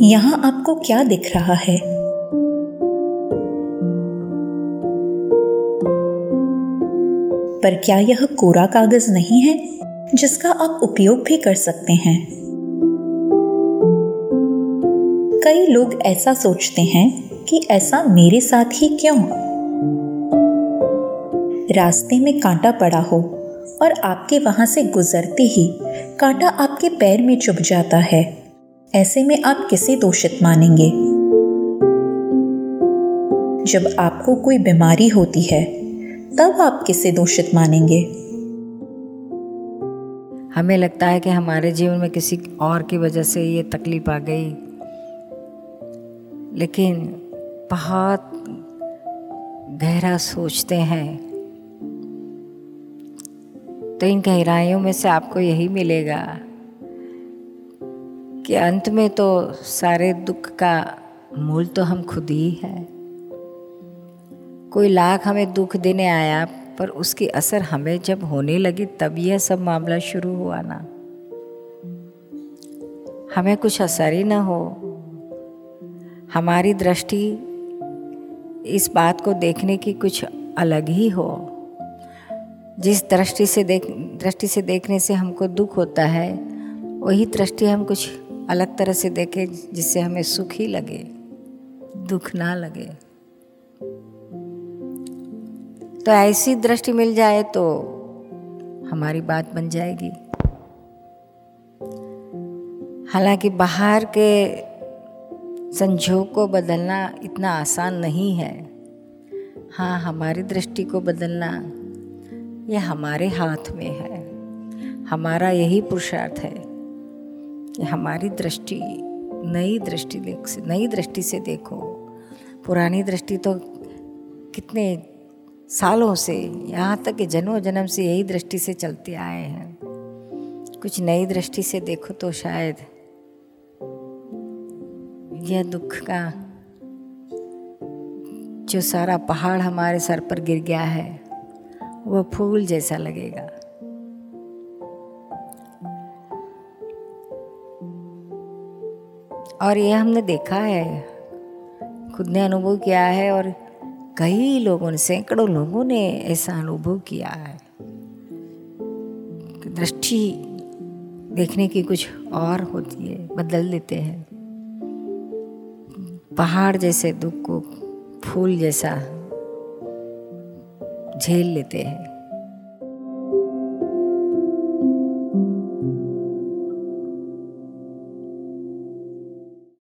यहाँ आपको क्या दिख रहा है? पर क्या यह कोरा कागज़ नहीं है, जिसका आप उपयोग भी कर सकते हैं? कई लोग ऐसा सोचते हैं कि ऐसा मेरे साथ ही क्यों? रास्ते में कांटा पड़ा हो और आपके वहाँ से गुजरते ही कांटा आपके पैर में चुभ जाता है। ऐसे में आप किसे दोषित मानेंगे? जब आपको कोई बीमारी होती है, तब आप किसे दोषित मानेंगे? हमें लगता है कि हमारे जीवन में किसी और की वजह से ये तकलीफ़ आ गई। लेकिन बहुत गहरा सोचते हैं। तो इन गहराइयों में से आपको यही मिलेगा। कि अंत में तो सारे दुख का मूल तो हम खुद ही है। कोई लाख हमें दुख देने आया, पर उसकी असर हमें जब होने लगी, तब यह सब मामला शुरू हुआ ना। हमें कुछ असर ही ना हो। हमारी दृष्टि इस बात को देखने की कुछ अलग ही हो। जिस दृष्टि से देख, दृष्टि से देखने से हमको दुख होता है, वही दृष्टि हम कुछ अलग तरह से देखें जिससे हमें सुख ही लगे, दुख ना लगे। तो ऐसी दृष्टि मिल जाए तो हमारी बात बन जाएगी। हालाँकि बाहर के संजोग को बदलना इतना आसान नहीं है। हाँ हमारी दृष्टि को बदलना ये हमारे हाथ में है। हमारा यही पुरुषार्थ है। हमारी दृष्टि, नई दृष्टि देख नई दृष्टि से देखो। पुरानी दृष्टि तो कितने सालों से, यहाँ तक कि जन्मों जन्म से यही दृष्टि से चलते आए हैं। कुछ नई दृष्टि से देखो तो शायद यह दुख का जो सारा पहाड़ हमारे सर पर गिर गया है वो फूल जैसा लगेगा। और ये हमने देखा है, खुद ने अनुभव किया है और कई लोगों ने, सैकड़ों लोगों ने ऐसा अनुभव किया है। दृष्टि देखने की कुछ और होती है, बदल देते हैं। पहाड़ जैसे दुख को फूल जैसा झेल लेते हैं।